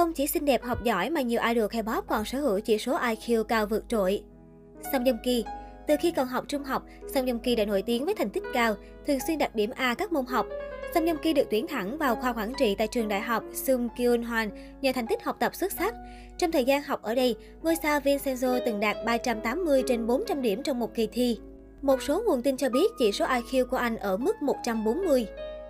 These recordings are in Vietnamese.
Không chỉ xinh đẹp học giỏi mà nhiều idol K-pop còn sở hữu chỉ số IQ cao vượt trội. Song Joong Ki Từ khi còn học trung học, Song Joong Ki đã nổi tiếng với thành tích cao, thường xuyên đạt điểm A các môn học. Song Joong Ki được tuyển thẳng vào khoa quản trị tại trường đại học Sung Kyun Hwan nhờ thành tích học tập xuất sắc. Trong thời gian học ở đây, ngôi sao Vincenzo từng đạt 380 trên 400 điểm trong một kỳ thi. Một số nguồn tin cho biết chỉ số IQ của anh ở mức 140.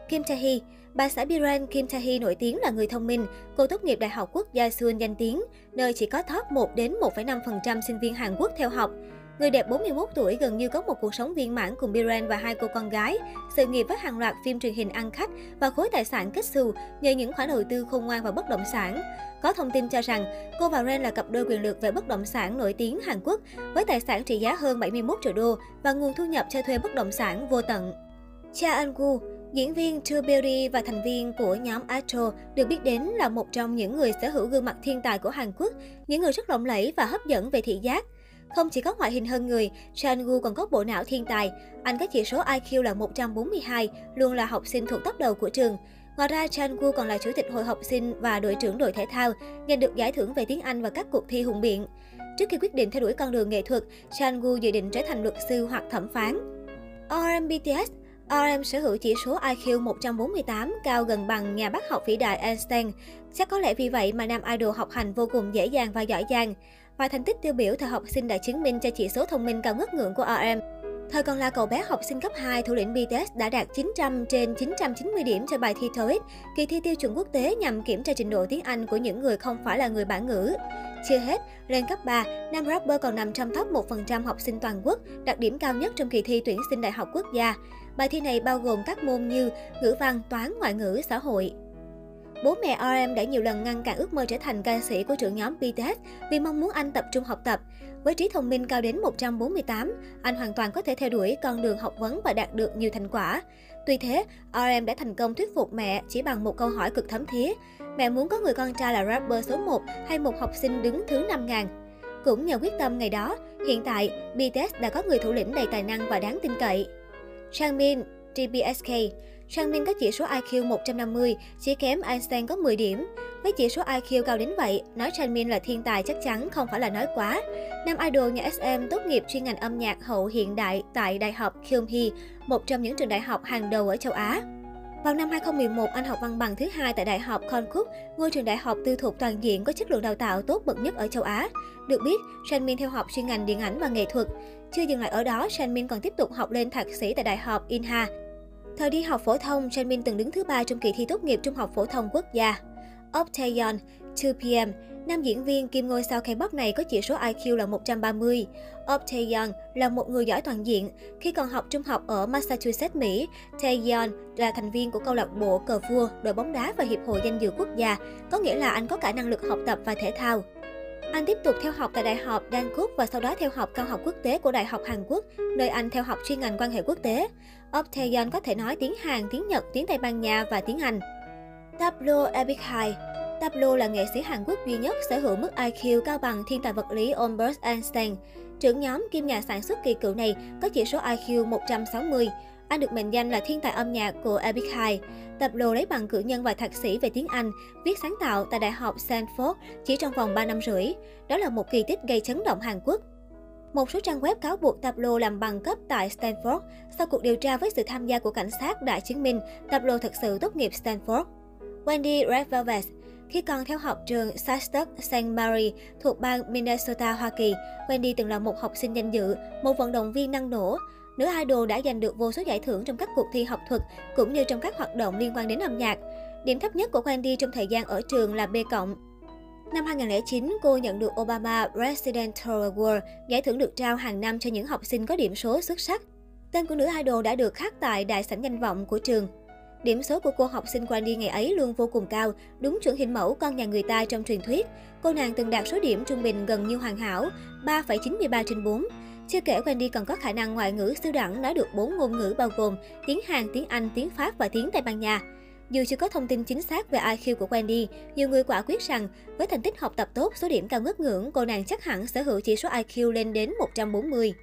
Kim Tae Hee Bà xã Biren Kim Tae Hee nổi tiếng là người thông minh. Cô tốt nghiệp Đại học Quốc gia Seoul danh tiếng, nơi chỉ có top 1 đến 1,5% sinh viên Hàn Quốc theo học. Người đẹp 41 tuổi gần như có một cuộc sống viên mãn cùng Biren và hai cô con gái, sự nghiệp với hàng loạt phim truyền hình ăn khách và khối tài sản kết xù nhờ những khoản đầu tư khôn ngoan vào bất động sản. Có thông tin cho rằng cô và Ren là cặp đôi quyền lực về bất động sản nổi tiếng Hàn Quốc với tài sản trị giá hơn 71 triệu đô và nguồn thu nhập cho thuê bất động sản vô tận. Cha An-gu Diễn viên True Beauty và thành viên của nhóm Astro được biết đến là một trong những người sở hữu gương mặt thiên tài của Hàn Quốc, những người rất lộng lẫy và hấp dẫn về thị giác. Không chỉ có ngoại hình hơn người, Chan Gu còn có bộ não thiên tài. Anh có chỉ số IQ là 142, luôn là học sinh thuộc top đầu của trường. Ngoài ra, Chan Gu còn là chủ tịch hội học sinh và đội trưởng đội thể thao, giành được giải thưởng về tiếng Anh và các cuộc thi hùng biện. Trước khi quyết định theo đuổi con đường nghệ thuật, Chan Gu dự định trở thành luật sư hoặc thẩm phán. RMBTS RM sở hữu chỉ số IQ 148, cao gần bằng nhà bác học vĩ đại Einstein. Chắc có lẽ vì vậy mà nam idol học hành vô cùng dễ dàng và giỏi giang. Và thành tích tiêu biểu thời học sinh đã chứng minh cho chỉ số thông minh cao ngất ngưỡng của RM. Thời còn là cậu bé học sinh cấp 2, thủ lĩnh BTS đã đạt 900 trên 990 điểm cho bài thi TOEIC, kỳ thi tiêu chuẩn quốc tế nhằm kiểm tra trình độ tiếng Anh của những người không phải là người bản ngữ. Chưa hết, lên cấp 3, nam rapper còn nằm trong top 1% học sinh toàn quốc, đạt điểm cao nhất trong kỳ thi tuyển sinh đại học quốc gia. Bài thi này bao gồm các môn như ngữ văn, toán, ngoại ngữ, xã hội. Bố mẹ RM đã nhiều lần ngăn cản ước mơ trở thành ca sĩ của trưởng nhóm BTS vì mong muốn anh tập trung học tập. Với trí thông minh cao đến 148, anh hoàn toàn có thể theo đuổi con đường học vấn và đạt được nhiều thành quả. Tuy thế, RM đã thành công thuyết phục mẹ chỉ bằng một câu hỏi cực thấm thía. Mẹ muốn có người con trai là rapper số 1 hay một học sinh đứng thứ 5 ngàn. Cũng nhờ quyết tâm ngày đó, hiện tại BTS đã có người thủ lĩnh đầy tài năng và đáng tin cậy. Changmin, TBSK Changmin có chỉ số IQ 150, chỉ kém Einstein có 10 điểm. Với chỉ số IQ cao đến vậy, nói Changmin là thiên tài chắc chắn không phải là nói quá. Nam idol nhà SM tốt nghiệp chuyên ngành âm nhạc hậu hiện đại tại Đại học Kyumhee, một trong những trường đại học hàng đầu ở châu Á. Vào năm 2011, anh học văn bằng thứ hai tại Đại học Konkuk, ngôi trường đại học tư thục toàn diện có chất lượng đào tạo tốt bậc nhất ở châu Á. Được biết, Shanmin theo học chuyên ngành điện ảnh và nghệ thuật. Chưa dừng lại ở đó, Shanmin còn tiếp tục học lên thạc sĩ tại Đại học Inha. Thời đi học phổ thông, Shanmin từng đứng thứ ba trong kỳ thi tốt nghiệp trung học phổ thông quốc gia. Optaeon, 2PM, nam diễn viên kim ngôi sao K-pop này có chỉ số IQ là 130. Op Taeyeon là một người giỏi toàn diện. Khi còn học trung học ở Massachusetts, Mỹ, Taeyeon là thành viên của câu lạc bộ cờ vua, đội bóng đá và Hiệp hội danh dự quốc gia, có nghĩa là anh có cả năng lực học tập và thể thao. Anh tiếp tục theo học tại Đại học Dankook và sau đó theo học cao học quốc tế của Đại học Hàn Quốc, nơi anh theo học chuyên ngành quan hệ quốc tế. Op Taeyeon có thể nói tiếng Hàn, tiếng Nhật, tiếng Tây Ban Nha và tiếng Anh. Tablo Epichai Tablo là nghệ sĩ Hàn Quốc duy nhất sở hữu mức IQ cao bằng thiên tài vật lý Albert Einstein. Trưởng nhóm kim nhà sản xuất kỳ cựu này có chỉ số IQ 160. Anh được mệnh danh là thiên tài âm nhạc của Epic High. Tablo lấy bằng cử nhân và thạc sĩ về tiếng Anh, viết sáng tạo tại Đại học Stanford chỉ trong vòng 3 năm rưỡi. Đó là một kỳ tích gây chấn động Hàn Quốc. Một số trang web cáo buộc Tablo làm bằng cấp tại Stanford. Sau cuộc điều tra với sự tham gia của cảnh sát đã chứng minh Tablo thực sự tốt nghiệp Stanford. Wendy Red Velvet khi còn theo học trường Sastuck St. Mary thuộc bang Minnesota, Hoa Kỳ, Wendy từng là một học sinh danh dự, một vận động viên năng nổ. Nữ idol đã giành được vô số giải thưởng trong các cuộc thi học thuật cũng như trong các hoạt động liên quan đến âm nhạc. Điểm thấp nhất của Wendy trong thời gian ở trường là B+. Năm 2009, cô nhận được Obama Presidential Award, giải thưởng được trao hàng năm cho những học sinh có điểm số xuất sắc. Tên của nữ idol đã được khắc tại đại sảnh danh vọng của trường. Điểm số của cô học sinh Wendy ngày ấy luôn vô cùng cao, đúng chuẩn hình mẫu con nhà người ta trong truyền thuyết. Cô nàng từng đạt số điểm trung bình gần như hoàn hảo, 3,93 trên 4. Chưa kể Wendy còn có khả năng ngoại ngữ siêu đẳng nói được 4 ngôn ngữ bao gồm tiếng Hàn, tiếng Anh, tiếng Pháp và tiếng Tây Ban Nha. Dù chưa có thông tin chính xác về IQ của Wendy, nhiều người quả quyết rằng với thành tích học tập tốt, số điểm cao ngất ngưỡng, cô nàng chắc hẳn sở hữu chỉ số IQ lên đến 140.